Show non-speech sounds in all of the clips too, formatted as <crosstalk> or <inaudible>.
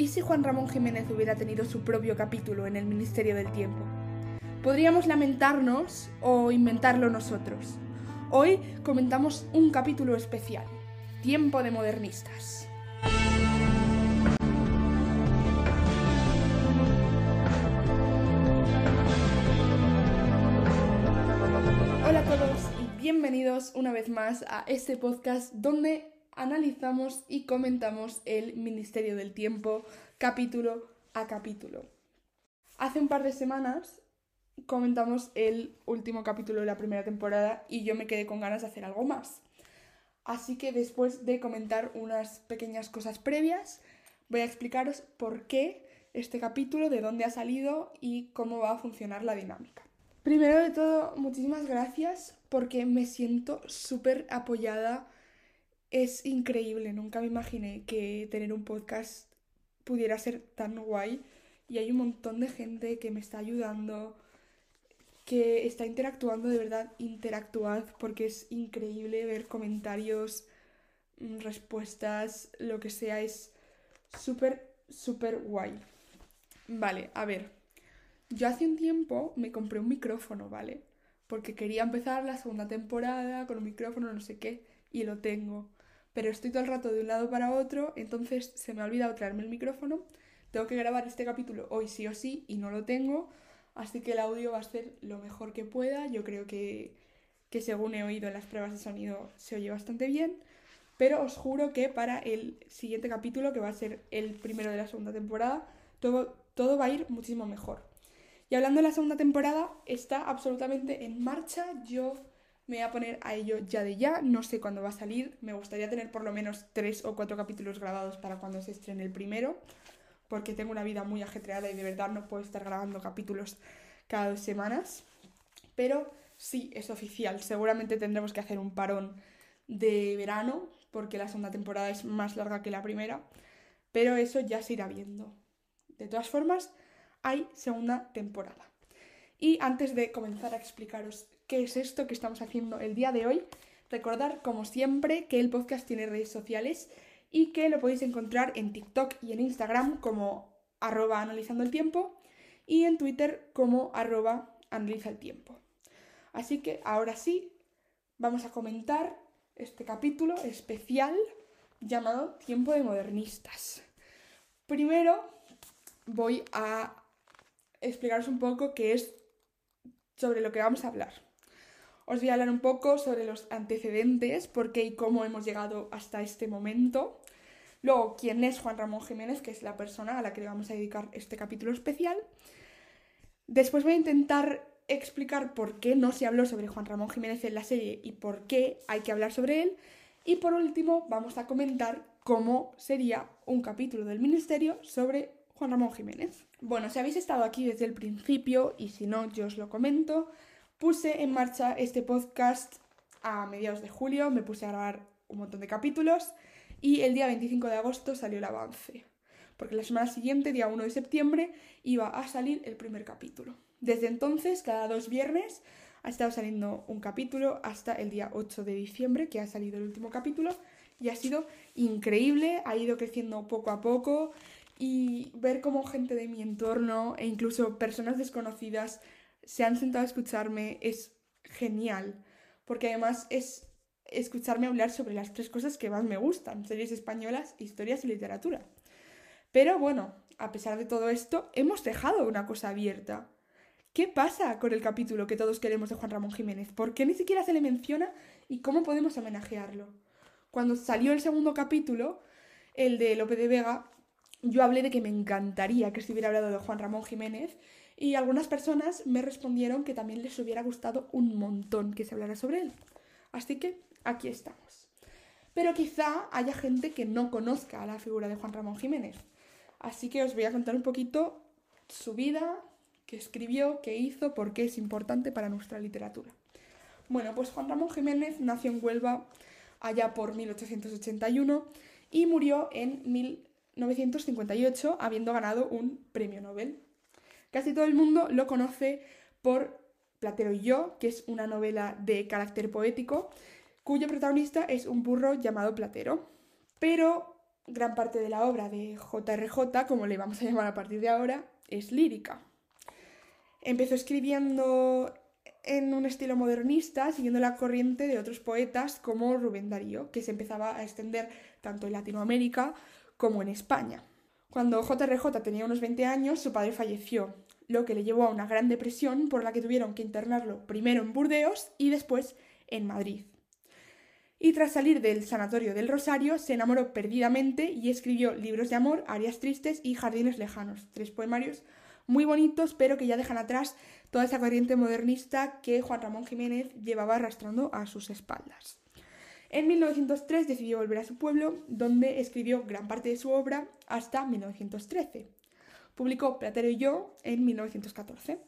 ¿Y si Juan Ramón Jiménez hubiera tenido su propio capítulo en el Ministerio del Tiempo? Podríamos lamentarnos o inventarlo nosotros. Hoy comentamos un capítulo especial, Tiempo de Modernistas. Hola a todos y bienvenidos una vez más a este podcast donde analizamos y comentamos el Ministerio del Tiempo capítulo a capítulo. Hace un par de semanas comentamos el último capítulo de la primera temporada y yo me quedé con ganas de hacer algo más. Así que después de comentar unas pequeñas cosas previas, voy a explicaros por qué este capítulo, de dónde ha salido y cómo va a funcionar la dinámica. Primero de todo, muchísimas gracias porque me siento súper apoyada. Es increíble, nunca me imaginé que tener un podcast pudiera ser tan guay y hay un montón de gente que me está ayudando, que está interactuando, de verdad, interactuad porque es increíble ver comentarios, mm, respuestas, lo que sea, es súper, súper guay. Vale, a ver, yo hace un tiempo me compré un micrófono, ¿vale? Porque quería empezar la segunda temporada con un micrófono, no sé qué, y lo tengo. Pero estoy todo el rato de un lado para otro, entonces se me ha olvidado traerme el micrófono. Tengo que grabar este capítulo hoy sí o sí y no lo tengo, así que el audio va a ser lo mejor que pueda. Yo creo que, que según he oído en las pruebas de sonido se oye bastante bien. Pero os juro que para el siguiente capítulo, que va a ser el primero de la segunda temporada, todo, todo va a ir muchísimo mejor. Y hablando de la segunda temporada, está absolutamente en marcha. Yo me voy a poner a ello ya de ya. No sé cuándo va a salir. Me gustaría tener por lo menos tres o cuatro capítulos grabados para cuando se estrene el primero. Porque tengo una vida muy ajetreada y de verdad no puedo estar grabando capítulos cada dos semanas. Pero sí, es oficial. Seguramente tendremos que hacer un parón de verano. Porque la segunda temporada es más larga que la primera. Pero eso ya se irá viendo. De todas formas, hay segunda temporada. Y antes de comenzar a explicaros qué es esto que estamos haciendo el día de hoy, recordar como siempre que el podcast tiene redes sociales y que lo podéis encontrar en TikTok y en Instagram como arroba analizando el tiempo y en Twitter como arroba el tiempo. Así que ahora sí, vamos a comentar este capítulo especial llamado Tiempo de Modernistas. Primero voy a explicaros un poco qué es sobre lo que vamos a hablar. Os voy a hablar un poco sobre los antecedentes, por qué y cómo hemos llegado hasta este momento. Luego, quién es Juan Ramón Jiménez, que es la persona a la que le vamos a dedicar este capítulo especial. Después voy a intentar explicar por qué no se habló sobre Juan Ramón Jiménez en la serie y por qué hay que hablar sobre él. Y por último, vamos a comentar cómo sería un capítulo del Ministerio sobre Juan Ramón Jiménez. Bueno, si habéis estado aquí desde el principio, y si no, yo os lo comento, puse en marcha este podcast a mediados de julio, me puse a grabar un montón de capítulos y el día 25 de agosto salió el avance. Porque la semana siguiente, día 1 de septiembre, iba a salir el primer capítulo. Desde entonces, cada dos viernes, ha estado saliendo un capítulo hasta el día 8 de diciembre, que ha salido el último capítulo, y ha sido increíble, ha ido creciendo poco a poco y ver cómo gente de mi entorno e incluso personas desconocidas se han sentado a escucharme es genial, porque además es escucharme hablar sobre las tres cosas que más me gustan, series españolas, historias y literatura. Pero bueno, a pesar de todo esto, hemos dejado una cosa abierta. ¿Qué pasa con el capítulo que todos queremos de Juan Ramón Jiménez? ¿Por qué ni siquiera se le menciona y cómo podemos homenajearlo? Cuando salió el segundo capítulo, el de Lope de Vega, yo hablé de que me encantaría que se hubiera hablado de Juan Ramón Jiménez y algunas personas me respondieron que también les hubiera gustado un montón que se hablara sobre él. Así que aquí estamos. Pero quizá haya gente que no conozca la figura de Juan Ramón Jiménez. Así que os voy a contar un poquito su vida, qué escribió, qué hizo, por qué es importante para nuestra literatura. Bueno, pues Juan Ramón Jiménez nació en Huelva allá por 1881 y murió en 1958 habiendo ganado un premio Nobel. Casi todo el mundo lo conoce por Platero y yo, que es una novela de carácter poético, cuyo protagonista es un burro llamado Platero. Pero gran parte de la obra de JRJ, como le vamos a llamar a partir de ahora, es lírica. Empezó escribiendo en un estilo modernista, siguiendo la corriente de otros poetas como Rubén Darío, que se empezaba a extender tanto en Latinoamérica como en España. Cuando JRJ tenía unos 20 años, su padre falleció, lo que le llevó a una gran depresión por la que tuvieron que internarlo primero en Burdeos y después en Madrid. Y tras salir del sanatorio del Rosario, se enamoró perdidamente y escribió libros de amor, Arias tristes y Jardines lejanos, tres poemarios muy bonitos, pero que ya dejan atrás toda esa corriente modernista que Juan Ramón Jiménez llevaba arrastrando a sus espaldas. En 1903 decidió volver a su pueblo, donde escribió gran parte de su obra hasta 1913. Publicó Platero y yo en 1914.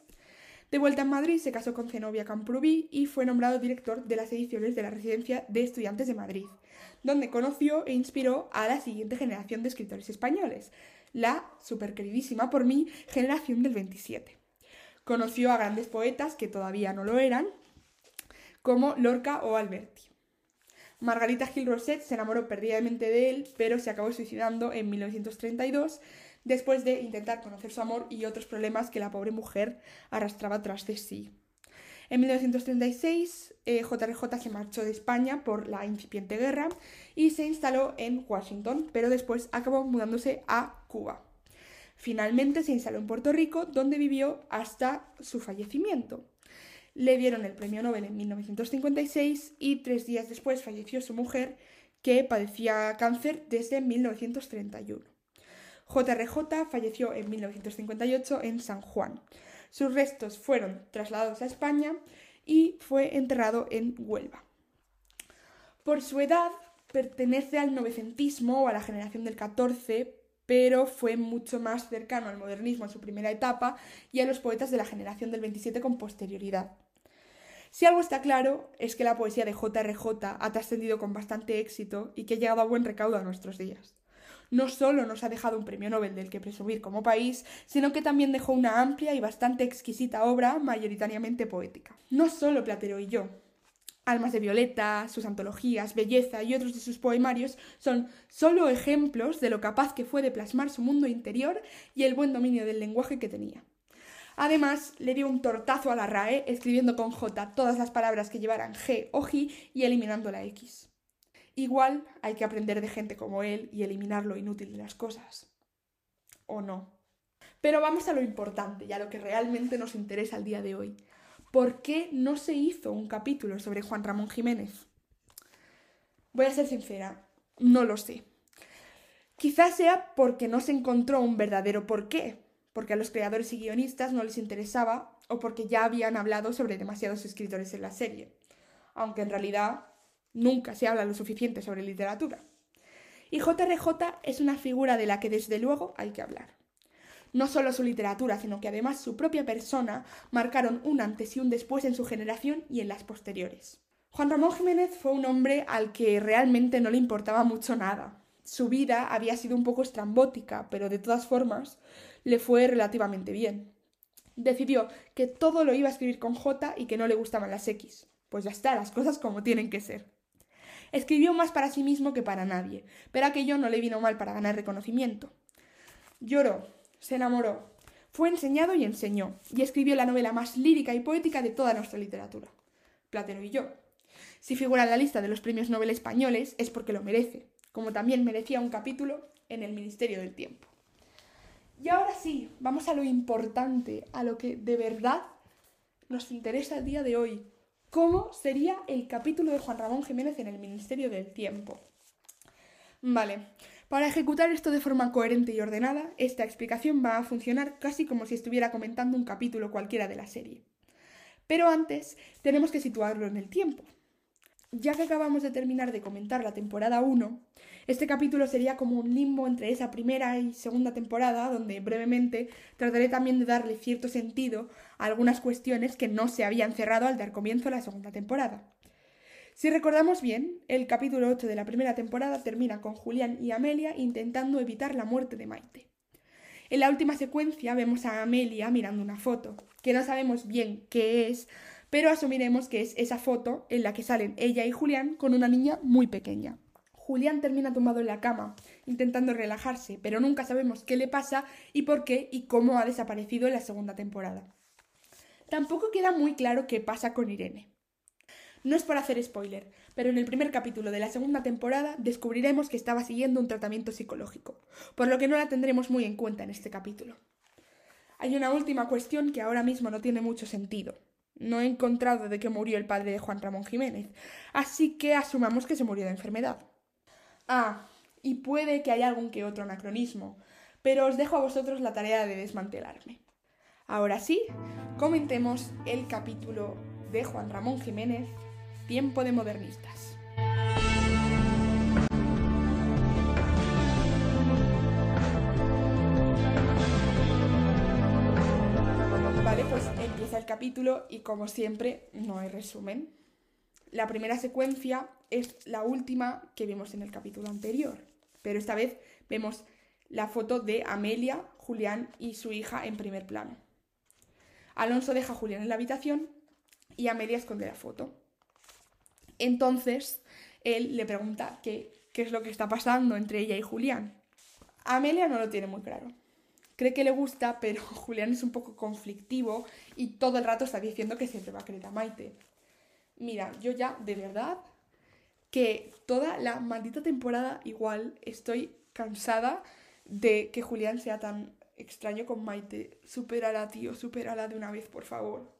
De vuelta en Madrid se casó con Zenobia Camprubí y fue nombrado director de las ediciones de la Residencia de Estudiantes de Madrid, donde conoció e inspiró a la siguiente generación de escritores españoles, la superqueridísima por mí generación del 27. Conoció a grandes poetas que todavía no lo eran, como Lorca o Alberti. Margarita Gil Roset se enamoró perdidamente de él, pero se acabó suicidando en 1932 después de intentar conocer su amor y otros problemas que la pobre mujer arrastraba tras de sí. En 1936, JRJ se marchó de España por la incipiente guerra y se instaló en Washington, pero después acabó mudándose a Cuba. Finalmente se instaló en Puerto Rico, donde vivió hasta su fallecimiento. Le dieron el premio Nobel en 1956 y tres días después falleció su mujer, que padecía cáncer desde 1931. JRJ falleció en 1958 en San Juan. Sus restos fueron trasladados a España y fue enterrado en Huelva. Por su edad, pertenece al novecentismo o a la generación del 14, pero fue mucho más cercano al modernismo en su primera etapa y a los poetas de la generación del 27 con posterioridad. Si algo está claro es que la poesía de JRJ ha trascendido con bastante éxito y que ha llegado a buen recaudo a nuestros días no solo nos ha dejado un premio Nobel del que presumir como país, sino que también dejó una amplia y bastante exquisita obra, mayoritariamente poética. No solo Platero y yo. Almas de Violeta, sus antologías, Belleza y otros de sus poemarios son solo ejemplos de lo capaz que fue de plasmar su mundo interior y el buen dominio del lenguaje que tenía. Además, le dio un tortazo a la RAE escribiendo con J todas las palabras que llevaran G o J y eliminando la X. Igual hay que aprender de gente como él y eliminar lo inútil de las cosas. ¿O no? Pero vamos a lo importante y a lo que realmente nos interesa el día de hoy. ¿Por qué no se hizo un capítulo sobre Juan Ramón Jiménez? Voy a ser sincera, no lo sé. Quizás sea porque no se encontró un verdadero porqué, porque a los creadores y guionistas no les interesaba o porque ya habían hablado sobre demasiados escritores en la serie. Aunque en realidad Nunca se habla lo suficiente sobre literatura. Y JRJ es una figura de la que desde luego hay que hablar. No solo su literatura, sino que además su propia persona marcaron un antes y un después en su generación y en las posteriores. Juan Ramón Jiménez fue un hombre al que realmente no le importaba mucho nada. Su vida había sido un poco estrambótica, pero de todas formas le fue relativamente bien. Decidió que todo lo iba a escribir con J y que no le gustaban las X. Pues ya está, las cosas como tienen que ser. Escribió más para sí mismo que para nadie, pero aquello no le vino mal para ganar reconocimiento. Lloró, se enamoró, fue enseñado y enseñó, y escribió la novela más lírica y poética de toda nuestra literatura. Platero y yo. Si figura en la lista de los premios Nobel españoles es porque lo merece, como también merecía un capítulo en el Ministerio del Tiempo. Y ahora sí, vamos a lo importante, a lo que de verdad nos interesa el día de hoy, cómo sería el capítulo de Juan Ramón Jiménez en el Ministerio del Tiempo. Vale, para ejecutar esto de forma coherente y ordenada, esta explicación va a funcionar casi como si estuviera comentando un capítulo cualquiera de la serie. Pero antes tenemos que situarlo en el tiempo. Ya que acabamos de terminar de comentar la temporada 1, este capítulo sería como un limbo entre esa primera y segunda temporada, donde brevemente trataré también de darle cierto sentido a algunas cuestiones que no se habían cerrado al dar comienzo a la segunda temporada. Si recordamos bien, el capítulo 8 de la primera temporada termina con Julián y Amelia intentando evitar la muerte de Maite. En la última secuencia vemos a Amelia mirando una foto, que no sabemos bien qué es, pero asumiremos que es esa foto en la que salen ella y Julián con una niña muy pequeña. Julián termina tumbado en la cama intentando relajarse, pero nunca sabemos qué le pasa y por qué y cómo ha desaparecido en la segunda temporada. Tampoco queda muy claro qué pasa con Irene. No es por hacer spoiler, pero en el primer capítulo de la segunda temporada descubriremos que estaba siguiendo un tratamiento psicológico, por lo que no la tendremos muy en cuenta en este capítulo. Hay una última cuestión que ahora mismo no tiene mucho sentido. No he encontrado de qué murió el padre de Juan Ramón Jiménez, así que asumamos que se murió de enfermedad. Ah, y puede que haya algún que otro anacronismo, pero os dejo a vosotros la tarea de desmantelarme. Ahora sí, comentemos el capítulo de Juan Ramón Jiménez, Tiempo de Modernistas. Capítulo y como siempre no hay resumen. La primera secuencia es la última que vimos en el capítulo anterior, pero esta vez vemos la foto de Amelia, Julián y su hija en primer plano. Alonso deja a Julián en la habitación y Amelia esconde la foto. Entonces, él le pregunta qué es lo que está pasando entre ella y Julián. Amelia no lo tiene muy claro. Cree que le gusta, pero <laughs> Julián es un poco conflictivo y todo el rato está diciendo que siempre va a querer a Maite. Mira, yo ya, de verdad, que toda la maldita temporada igual estoy cansada de que Julián sea tan extraño con Maite. Supérala, tío, supérala de una vez, por favor.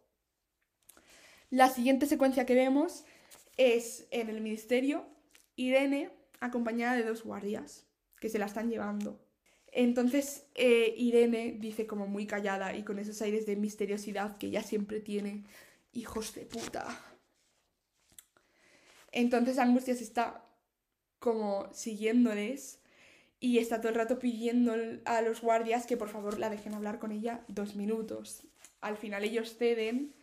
La siguiente secuencia que vemos es en el ministerio Irene acompañada de dos guardias que se la están llevando. Entonces eh, Irene dice como muy callada y con esos aires de misteriosidad que ella siempre tiene, hijos de puta. Entonces Angustias está como siguiéndoles y está todo el rato pidiendo a los guardias que por favor la dejen hablar con ella dos minutos. Al final ellos ceden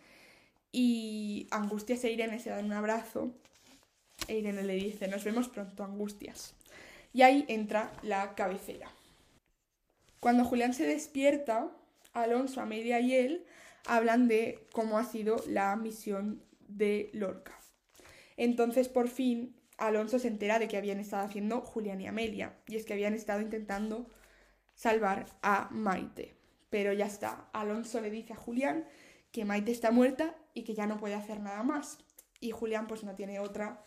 y Angustias e Irene se dan un abrazo. E Irene le dice, nos vemos pronto, Angustias. Y ahí entra la cabecera. Cuando Julián se despierta, Alonso, Amelia y él hablan de cómo ha sido la misión de Lorca. Entonces, por fin, Alonso se entera de que habían estado haciendo Julián y Amelia, y es que habían estado intentando salvar a Maite. Pero ya está, Alonso le dice a Julián que Maite está muerta y que ya no puede hacer nada más. Y Julián pues no tiene otra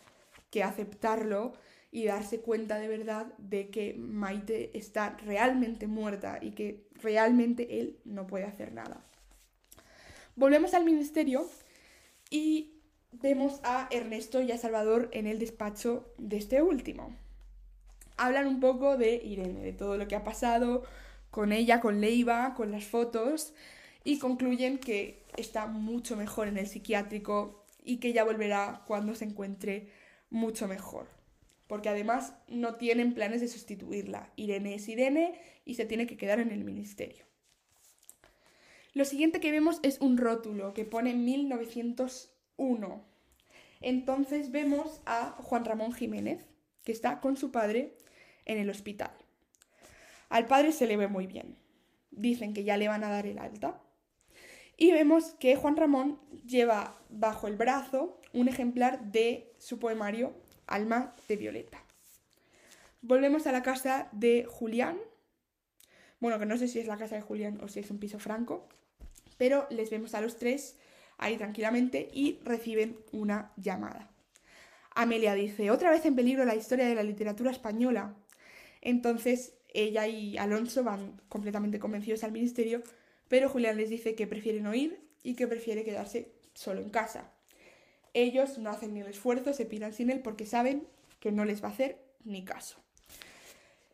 que aceptarlo y darse cuenta de verdad de que Maite está realmente muerta y que realmente él no puede hacer nada. Volvemos al ministerio y vemos a Ernesto y a Salvador en el despacho de este último. Hablan un poco de Irene, de todo lo que ha pasado con ella, con Leiva, con las fotos, y concluyen que está mucho mejor en el psiquiátrico y que ya volverá cuando se encuentre mucho mejor. Porque además no tienen planes de sustituirla. Irene es Irene y se tiene que quedar en el ministerio. Lo siguiente que vemos es un rótulo que pone 1900 1. Entonces vemos a Juan Ramón Jiménez, que está con su padre en el hospital. Al padre se le ve muy bien. Dicen que ya le van a dar el alta. Y vemos que Juan Ramón lleva bajo el brazo un ejemplar de su poemario Alma de Violeta. Volvemos a la casa de Julián. Bueno, que no sé si es la casa de Julián o si es un piso franco, pero les vemos a los tres ahí tranquilamente y reciben una llamada. Amelia dice, otra vez en peligro la historia de la literatura española. Entonces ella y Alonso van completamente convencidos al ministerio, pero Julián les dice que prefieren oír y que prefiere quedarse solo en casa. Ellos no hacen ni el esfuerzo, se piran sin él porque saben que no les va a hacer ni caso.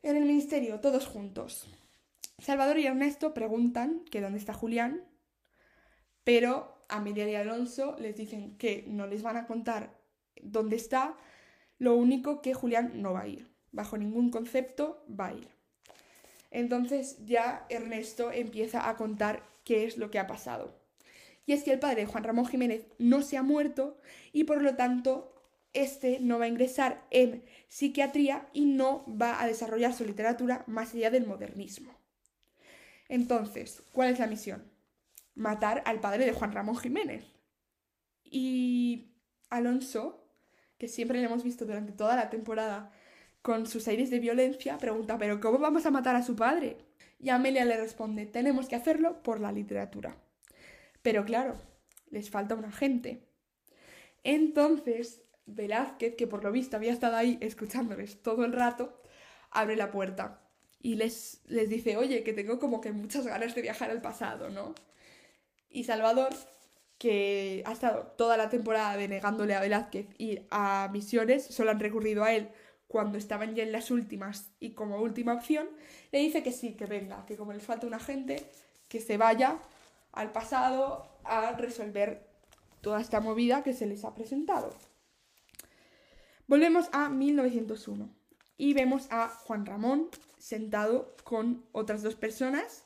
En el ministerio, todos juntos. Salvador y Ernesto preguntan que dónde está Julián, pero a Miriam y Alonso les dicen que no les van a contar dónde está, lo único que Julián no va a ir, bajo ningún concepto va a ir. Entonces ya Ernesto empieza a contar qué es lo que ha pasado. Y es que el padre de Juan Ramón Jiménez no se ha muerto y por lo tanto este no va a ingresar en psiquiatría y no va a desarrollar su literatura más allá del modernismo. Entonces, ¿cuál es la misión? matar al padre de Juan Ramón Jiménez. Y Alonso, que siempre le hemos visto durante toda la temporada con sus aires de violencia, pregunta, ¿pero cómo vamos a matar a su padre? Y Amelia le responde, tenemos que hacerlo por la literatura. Pero claro, les falta un agente. Entonces, Velázquez, que por lo visto había estado ahí escuchándoles todo el rato, abre la puerta y les, les dice, oye, que tengo como que muchas ganas de viajar al pasado, ¿no? Y Salvador, que ha estado toda la temporada denegándole a Velázquez ir a misiones, solo han recurrido a él cuando estaban ya en las últimas y como última opción, le dice que sí, que venga, que como les falta un agente, que se vaya al pasado a resolver toda esta movida que se les ha presentado. Volvemos a 1901 y vemos a Juan Ramón sentado con otras dos personas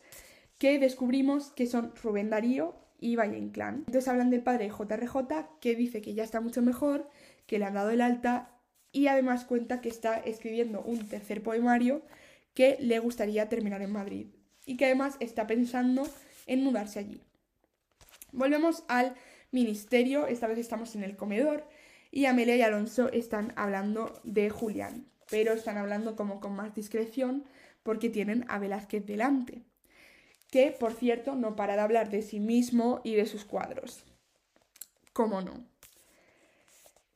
que descubrimos que son Rubén Darío y Valle Inclán. Entonces hablan del padre JRJ que dice que ya está mucho mejor, que le han dado el alta y además cuenta que está escribiendo un tercer poemario que le gustaría terminar en Madrid y que además está pensando en mudarse allí. Volvemos al ministerio, esta vez estamos en el comedor y Amelia y Alonso están hablando de Julián, pero están hablando como con más discreción porque tienen a Velázquez delante, que por cierto no para de hablar de sí mismo y de sus cuadros. ¿Cómo no?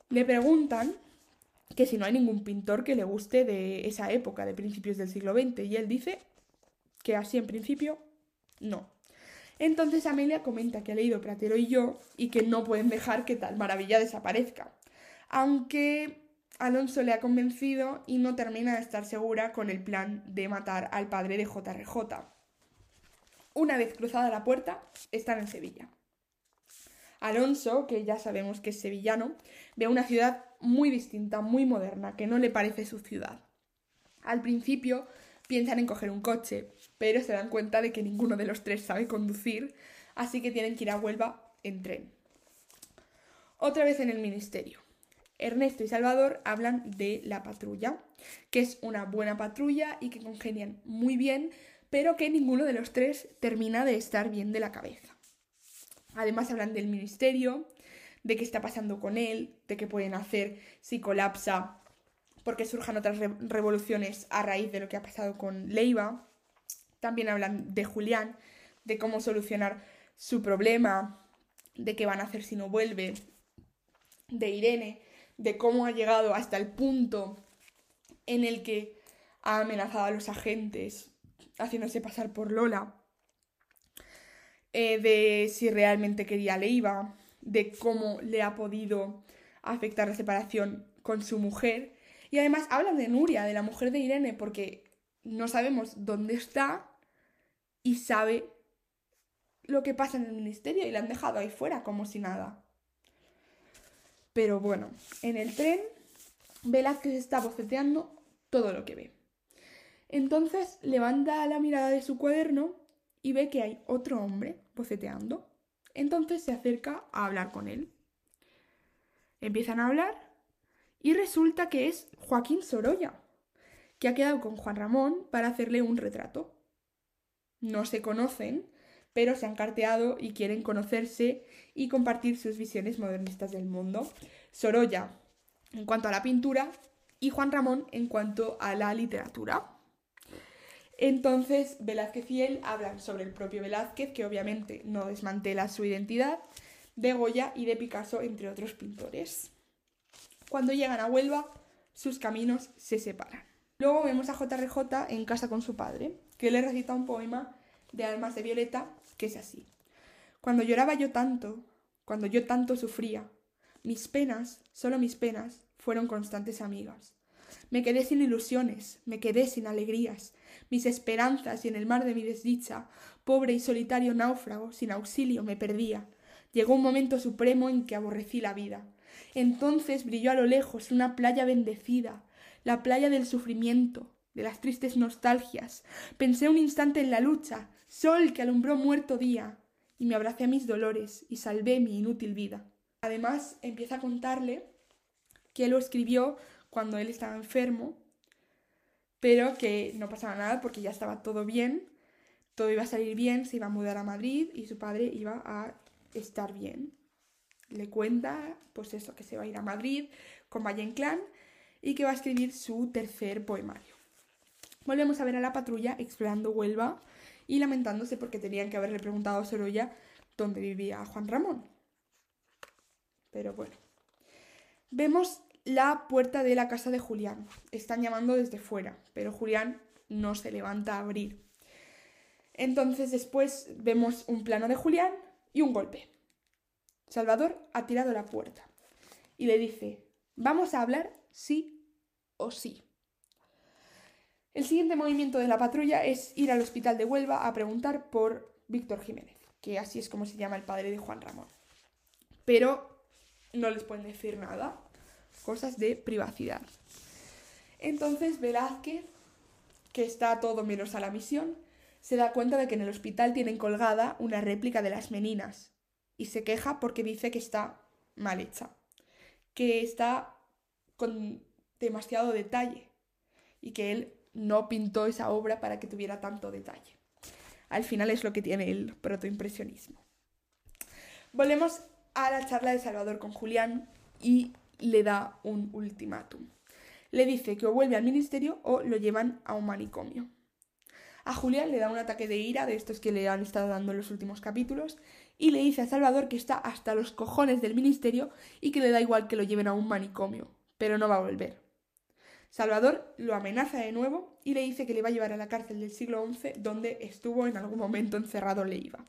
Le preguntan que si no hay ningún pintor que le guste de esa época, de principios del siglo XX, y él dice que así en principio no. Entonces Amelia comenta que ha leído Platero y yo y que no pueden dejar que tal maravilla desaparezca. Aunque Alonso le ha convencido y no termina de estar segura con el plan de matar al padre de JRJ. Una vez cruzada la puerta, están en Sevilla. Alonso, que ya sabemos que es sevillano, ve una ciudad muy distinta, muy moderna, que no le parece su ciudad. Al principio piensan en coger un coche, pero se dan cuenta de que ninguno de los tres sabe conducir, así que tienen que ir a Huelva en tren. Otra vez en el ministerio. Ernesto y Salvador hablan de la patrulla, que es una buena patrulla y que congenian muy bien, pero que ninguno de los tres termina de estar bien de la cabeza. Además hablan del ministerio, de qué está pasando con él, de qué pueden hacer si colapsa, porque surjan otras revoluciones a raíz de lo que ha pasado con Leiva. También hablan de Julián, de cómo solucionar su problema, de qué van a hacer si no vuelve, de Irene, de cómo ha llegado hasta el punto en el que ha amenazado a los agentes, haciéndose pasar por Lola, eh, de si realmente quería Leiva, de cómo le ha podido afectar la separación con su mujer. Y además hablan de Nuria, de la mujer de Irene, porque no sabemos dónde está y sabe lo que pasa en el ministerio y la han dejado ahí fuera como si nada. Pero bueno, en el tren, Velázquez está boceteando todo lo que ve. Entonces levanta la mirada de su cuaderno y ve que hay otro hombre boceteando. Entonces se acerca a hablar con él. Empiezan a hablar y resulta que es Joaquín Sorolla, que ha quedado con Juan Ramón para hacerle un retrato. No se conocen, pero se han carteado y quieren conocerse y compartir sus visiones modernistas del mundo. Sorolla en cuanto a la pintura y Juan Ramón en cuanto a la literatura. Entonces, Velázquez y él hablan sobre el propio Velázquez, que obviamente no desmantela su identidad, de Goya y de Picasso, entre otros pintores. Cuando llegan a Huelva, sus caminos se separan. Luego vemos a JRJ en casa con su padre, que le recita un poema de Almas de Violeta que es así. Cuando lloraba yo tanto, cuando yo tanto sufría, mis penas, solo mis penas, fueron constantes amigas. Me quedé sin ilusiones, me quedé sin alegrías, mis esperanzas y en el mar de mi desdicha, pobre y solitario náufrago, sin auxilio, me perdía. Llegó un momento supremo en que aborrecí la vida. Entonces brilló a lo lejos una playa bendecida, la playa del sufrimiento, de las tristes nostalgias. Pensé un instante en la lucha, sol que alumbró muerto día, y me abracé a mis dolores y salvé mi inútil vida. Además, empieza a contarle que lo escribió cuando él estaba enfermo, pero que no pasaba nada porque ya estaba todo bien, todo iba a salir bien, se iba a mudar a Madrid y su padre iba a estar bien. Le cuenta, pues eso, que se va a ir a Madrid con Valle Clan y que va a escribir su tercer poemario. Volvemos a ver a la patrulla explorando Huelva y lamentándose porque tenían que haberle preguntado a Sorolla dónde vivía Juan Ramón. Pero bueno. Vemos la puerta de la casa de Julián. Están llamando desde fuera, pero Julián no se levanta a abrir. Entonces después vemos un plano de Julián y un golpe. Salvador ha tirado la puerta y le dice, vamos a hablar sí o sí. El siguiente movimiento de la patrulla es ir al hospital de Huelva a preguntar por Víctor Jiménez, que así es como se llama el padre de Juan Ramón. Pero no les pueden decir nada, cosas de privacidad. Entonces Velázquez, que está todo menos a la misión, se da cuenta de que en el hospital tienen colgada una réplica de las meninas y se queja porque dice que está mal hecha, que está con demasiado detalle y que él no pintó esa obra para que tuviera tanto detalle. Al final es lo que tiene el protoimpresionismo. Volvemos a la charla de Salvador con Julián y le da un ultimátum. Le dice que o vuelve al ministerio o lo llevan a un manicomio. A Julián le da un ataque de ira de estos que le han estado dando en los últimos capítulos y le dice a Salvador que está hasta los cojones del ministerio y que le da igual que lo lleven a un manicomio, pero no va a volver. Salvador lo amenaza de nuevo y le dice que le va a llevar a la cárcel del siglo XI donde estuvo en algún momento encerrado Leiva.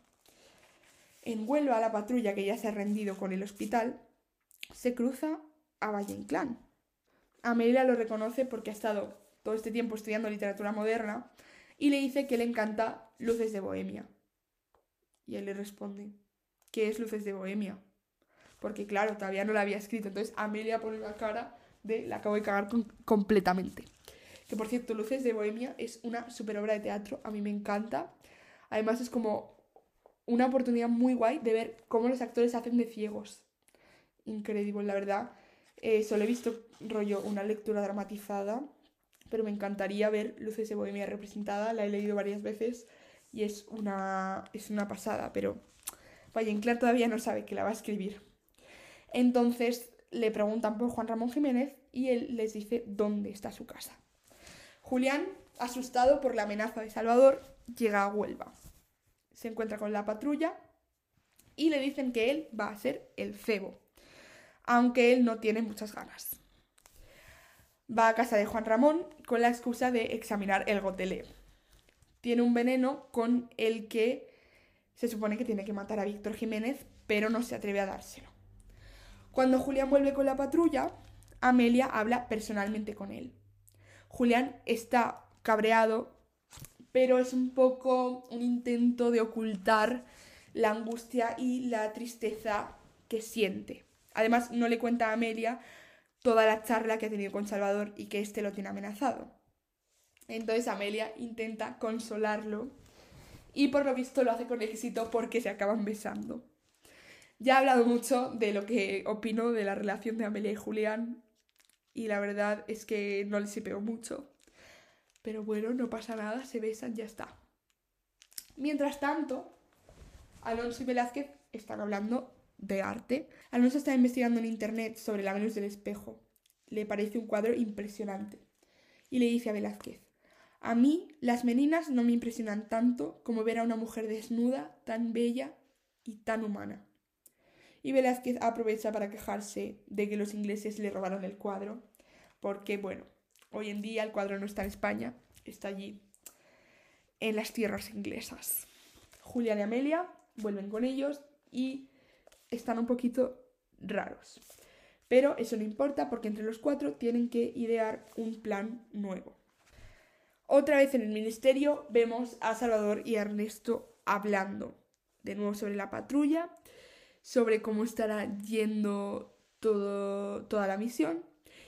En vuelo a la patrulla que ya se ha rendido con el hospital, se cruza a Valle Inclán. Amelia lo reconoce porque ha estado todo este tiempo estudiando literatura moderna y le dice que le encanta Luces de Bohemia. Y él le responde, ¿qué es Luces de Bohemia? Porque claro, todavía no la había escrito. Entonces Amelia pone la cara de la acabo de cagar completamente. Que por cierto, Luces de Bohemia es una super obra de teatro, a mí me encanta. Además es como una oportunidad muy guay de ver cómo los actores hacen de ciegos. Increíble, la verdad. Eh, solo he visto rollo una lectura dramatizada pero me encantaría ver Luces de Bohemia representada, la he leído varias veces y es una, es una pasada, pero Valle todavía no sabe que la va a escribir. Entonces le preguntan por Juan Ramón Jiménez y él les dice dónde está su casa. Julián, asustado por la amenaza de Salvador, llega a Huelva. Se encuentra con la patrulla y le dicen que él va a ser el cebo, aunque él no tiene muchas ganas va a casa de Juan Ramón con la excusa de examinar el gotelé. Tiene un veneno con el que se supone que tiene que matar a Víctor Jiménez, pero no se atreve a dárselo. Cuando Julián vuelve con la patrulla, Amelia habla personalmente con él. Julián está cabreado, pero es un poco un intento de ocultar la angustia y la tristeza que siente. Además, no le cuenta a Amelia toda la charla que ha tenido con Salvador y que éste lo tiene amenazado. Entonces Amelia intenta consolarlo y por lo visto lo hace con éxito porque se acaban besando. Ya he hablado mucho de lo que opino de la relación de Amelia y Julián y la verdad es que no les pegó mucho. Pero bueno, no pasa nada, se besan, ya está. Mientras tanto, Alonso y Velázquez están hablando de arte. Alonso está investigando en internet sobre la Venus del espejo. Le parece un cuadro impresionante. Y le dice a Velázquez, a mí las meninas no me impresionan tanto como ver a una mujer desnuda, tan bella y tan humana. Y Velázquez aprovecha para quejarse de que los ingleses le robaron el cuadro, porque bueno, hoy en día el cuadro no está en España, está allí, en las tierras inglesas. Julián y Amelia vuelven con ellos y están un poquito raros. Pero eso no importa porque entre los cuatro tienen que idear un plan nuevo. Otra vez en el ministerio vemos a Salvador y Ernesto hablando de nuevo sobre la patrulla, sobre cómo estará yendo toda la misión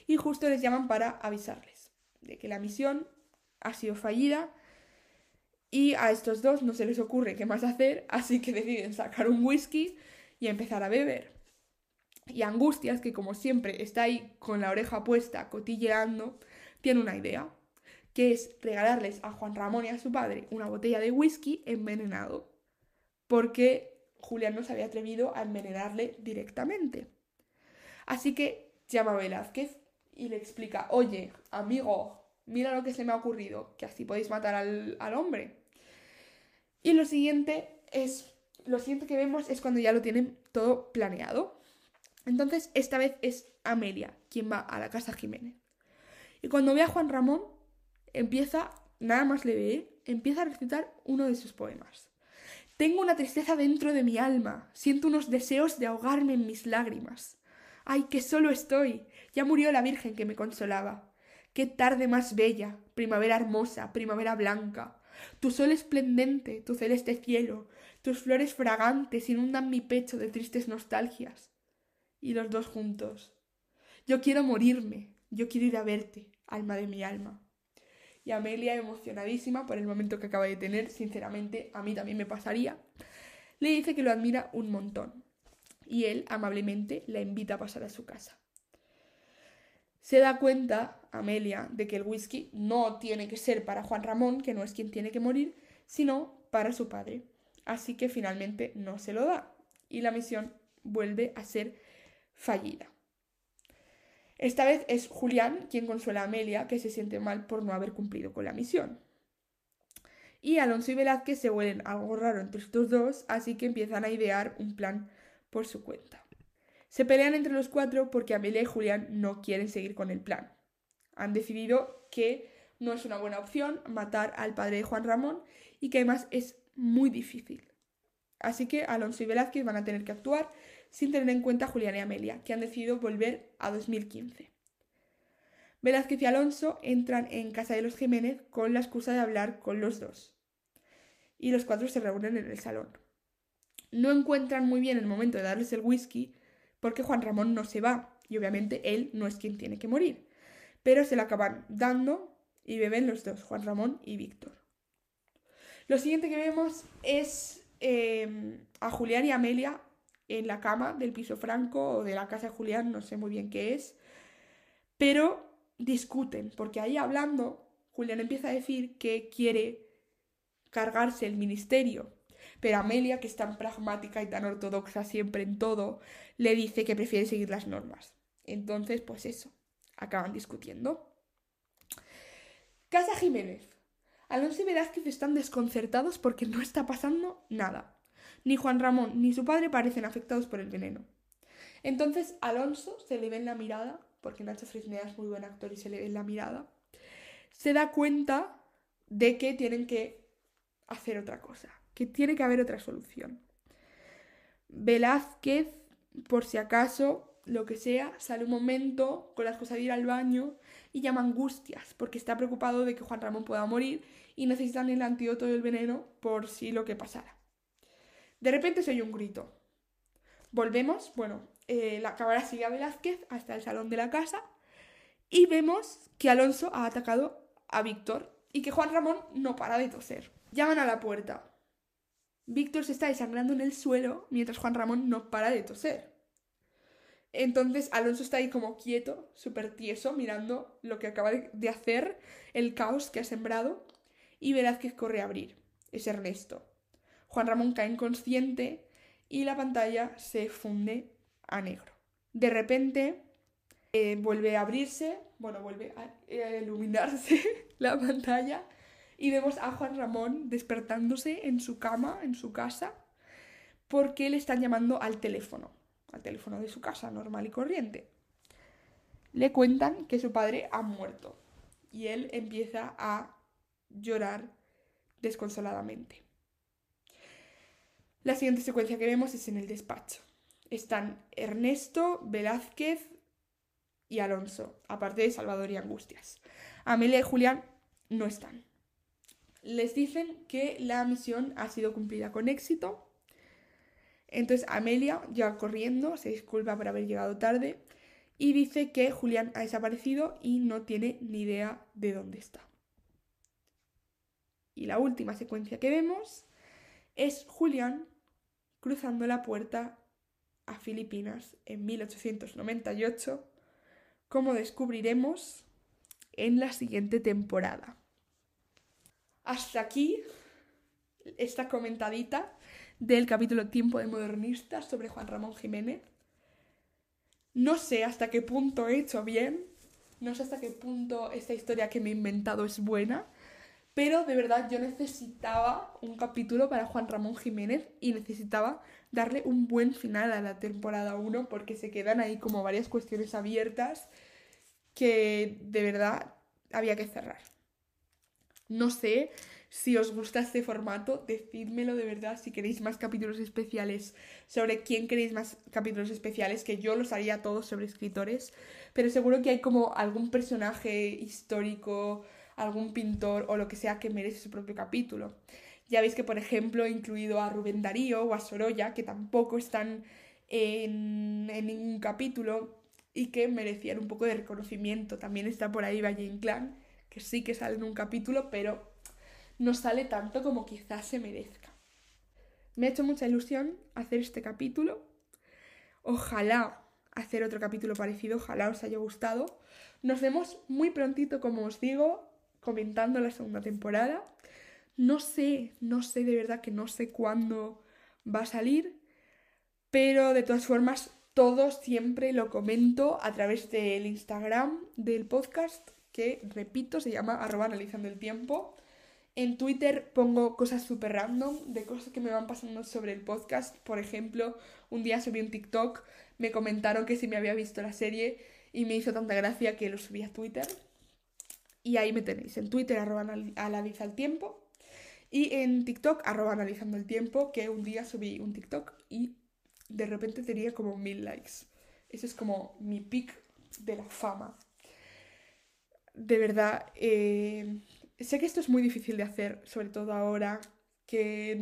y justo les llaman para avisarles de que la misión ha sido fallida y a estos dos no se les ocurre qué más hacer, así que deciden sacar un whisky y empezar a beber. Y Angustias, que como siempre está ahí con la oreja puesta, cotilleando, tiene una idea, que es regalarles a Juan Ramón y a su padre una botella de whisky envenenado, porque Julián no se había atrevido a envenenarle directamente. Así que llama a Velázquez y le explica, oye, amigo, mira lo que se me ha ocurrido, que así podéis matar al, al hombre. Y lo siguiente es, lo siguiente que vemos es cuando ya lo tienen todo planeado. Entonces, esta vez es Amelia quien va a la casa Jiménez. Y cuando ve a Juan Ramón, empieza, nada más le ve, empieza a recitar uno de sus poemas. Tengo una tristeza dentro de mi alma, siento unos deseos de ahogarme en mis lágrimas. ¡Ay, que solo estoy! Ya murió la Virgen que me consolaba. ¡Qué tarde más bella! Primavera hermosa, primavera blanca. Tu sol esplendente, tu celeste cielo, tus flores fragantes inundan mi pecho de tristes nostalgias. Y los dos juntos. Yo quiero morirme, yo quiero ir a verte, alma de mi alma. Y Amelia, emocionadísima por el momento que acaba de tener, sinceramente a mí también me pasaría, le dice que lo admira un montón. Y él, amablemente, la invita a pasar a su casa. Se da cuenta, Amelia, de que el whisky no tiene que ser para Juan Ramón, que no es quien tiene que morir, sino para su padre. Así que finalmente no se lo da. Y la misión vuelve a ser fallida. Esta vez es Julián quien consuela a Amelia, que se siente mal por no haber cumplido con la misión. Y Alonso y Velázquez se huelen algo raro entre estos dos, así que empiezan a idear un plan por su cuenta. Se pelean entre los cuatro porque Amelia y Julián no quieren seguir con el plan. Han decidido que no es una buena opción matar al padre de Juan Ramón y que además es muy difícil. Así que Alonso y Velázquez van a tener que actuar sin tener en cuenta a Julián y Amelia, que han decidido volver a 2015. Velázquez y Alonso entran en casa de los Jiménez con la excusa de hablar con los dos. Y los cuatro se reúnen en el salón. No encuentran muy bien el momento de darles el whisky porque Juan Ramón no se va y obviamente él no es quien tiene que morir. Pero se lo acaban dando y beben los dos, Juan Ramón y Víctor. Lo siguiente que vemos es eh, a Julián y Amelia en la cama del piso franco o de la casa de Julián, no sé muy bien qué es, pero discuten, porque ahí hablando, Julián empieza a decir que quiere cargarse el ministerio, pero Amelia, que es tan pragmática y tan ortodoxa siempre en todo, le dice que prefiere seguir las normas. Entonces, pues eso, acaban discutiendo. Casa Jiménez. Alonso y Velázquez están desconcertados porque no está pasando nada. Ni Juan Ramón ni su padre parecen afectados por el veneno. Entonces Alonso se le ve en la mirada, porque Nacho Fresneda es muy buen actor y se le ve en la mirada, se da cuenta de que tienen que hacer otra cosa, que tiene que haber otra solución. Velázquez, por si acaso, lo que sea, sale un momento con las cosas de ir al baño y llama angustias, porque está preocupado de que Juan Ramón pueda morir y necesitan el antídoto del veneno por si lo que pasara. De repente se oye un grito. Volvemos, bueno, eh, la cámara sigue a Velázquez hasta el salón de la casa y vemos que Alonso ha atacado a Víctor y que Juan Ramón no para de toser. Llaman a la puerta. Víctor se está desangrando en el suelo mientras Juan Ramón no para de toser. Entonces Alonso está ahí como quieto, súper tieso, mirando lo que acaba de hacer, el caos que ha sembrado, y Velázquez corre a abrir. Es Ernesto. Juan Ramón cae inconsciente y la pantalla se funde a negro. De repente eh, vuelve a abrirse, bueno, vuelve a, iluminarse <laughs> la pantalla y vemos a Juan Ramón despertándose en su cama, en su casa, porque le están llamando al teléfono, al teléfono de su casa, normal y corriente. Le cuentan que su padre ha muerto y él empieza a llorar desconsoladamente. La siguiente secuencia que vemos es en el despacho. Están Ernesto, Velázquez y Alonso, aparte de Salvador y Angustias. Amelia y Julián no están. Les dicen que la misión ha sido cumplida con éxito. Entonces Amelia llega corriendo, se disculpa por haber llegado tarde y dice que Julián ha desaparecido y no tiene ni idea de dónde está. Y la última secuencia que vemos es Julián cruzando la puerta a Filipinas en 1898, como descubriremos en la siguiente temporada. Hasta aquí esta comentadita del capítulo Tiempo de Modernistas sobre Juan Ramón Jiménez. No sé hasta qué punto he hecho bien no sé hasta qué punto esta historia que me he inventado es buena, pero de verdad yo necesitaba un capítulo para Juan Ramón Jiménez y necesitaba darle un buen final a la temporada 1 porque se quedan ahí como varias cuestiones abiertas que de verdad había que cerrar. No sé si os gusta este formato, decídmelo de verdad si queréis más capítulos especiales sobre quién queréis más capítulos especiales, que yo los haría todos sobre escritores, pero seguro que hay como algún personaje histórico, algún pintor o lo que sea que merece su propio capítulo. Ya veis que, por ejemplo, he incluido a Rubén Darío o a Sorolla, que tampoco están en, en ningún capítulo y que merecían un poco de reconocimiento. También está por ahí Valle Inclán, que sí que sale en un capítulo, pero no sale tanto como quizás se merezca. Me ha hecho mucha ilusión hacer este capítulo. Ojalá hacer otro capítulo parecido, ojalá os haya gustado. Nos vemos muy prontito, como os digo, comentando la segunda temporada. No sé, no sé de verdad que no sé cuándo va a salir, pero de todas formas todo siempre lo comento a través del Instagram del podcast, que repito, se llama arroba analizando el tiempo. En Twitter pongo cosas súper random de cosas que me van pasando sobre el podcast. Por ejemplo, un día subí un TikTok, me comentaron que si me había visto la serie y me hizo tanta gracia que lo subí a Twitter. Y ahí me tenéis, en Twitter arroba analiza el tiempo y en TikTok, arroba analizando el tiempo, que un día subí un TikTok y de repente tenía como mil likes. Eso es como mi pick de la fama. De verdad, eh, sé que esto es muy difícil de hacer, sobre todo ahora, que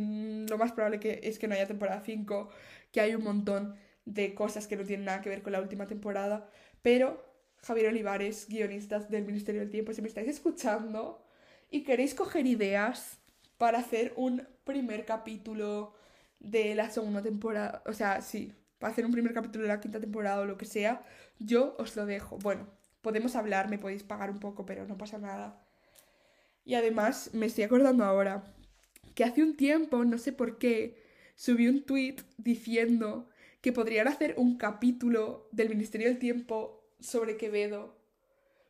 lo más probable que es que no haya temporada 5, que hay un montón de cosas que no tienen nada que ver con la última temporada, pero Javier Olivares, guionistas del Ministerio del Tiempo, si me estáis escuchando y queréis coger ideas para hacer un primer capítulo de la segunda temporada. O sea, sí, para hacer un primer capítulo de la quinta temporada o lo que sea, yo os lo dejo. Bueno, podemos hablar, me podéis pagar un poco, pero no pasa nada. Y además, me estoy acordando ahora que hace un tiempo, no sé por qué, subí un tweet diciendo que podrían hacer un capítulo del Ministerio del Tiempo sobre Quevedo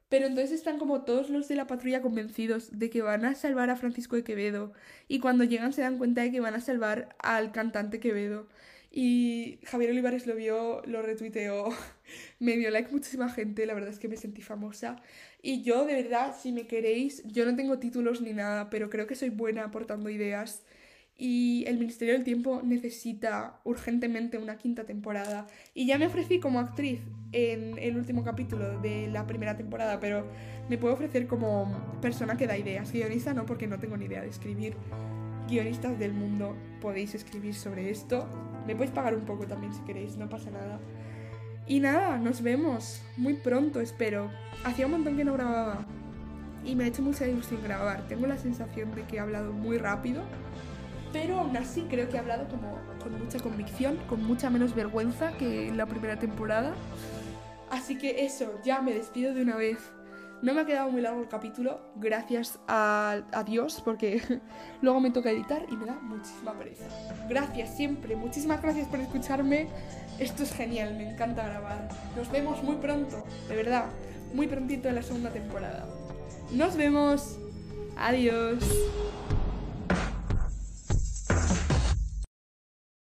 pero entonces están como todos los de la patrulla convencidos de que van a salvar a Francisco de Quevedo. Y cuando llegan se dan cuenta de que van a salvar al cantante Quevedo. Y Javier Olivares lo vio, lo retuiteó, <laughs> me dio like muchísima gente, la verdad es que me sentí famosa. Y yo, de verdad, si me queréis, yo no tengo títulos ni nada, pero creo que soy buena aportando ideas y el Ministerio del Tiempo necesita urgentemente una quinta temporada. Y ya me ofrecí como actriz en el último capítulo de la primera temporada, pero me puedo ofrecer como persona que da ideas. Guionista no, porque no tengo ni idea de escribir. Guionistas del mundo, podéis escribir sobre esto. Me podéis pagar un poco también si queréis, no pasa nada. Y nada, nos vemos muy pronto, espero. Hacía un montón que no grababa y me ha hecho mucha ilusión grabar. Tengo la sensación de que he hablado muy rápido pero aún así creo que he hablado como con mucha convicción, con mucha menos vergüenza que en la primera temporada. Así que eso, ya me despido de una vez. No me ha quedado muy largo el capítulo, gracias a, a, Dios, porque <laughs> luego me toca editar y me da muchísima pereza. Gracias siempre, muchísimas gracias por escucharme. Esto es genial, me encanta grabar. Nos vemos muy pronto, de verdad, muy prontito en la segunda temporada. Nos vemos. Adiós.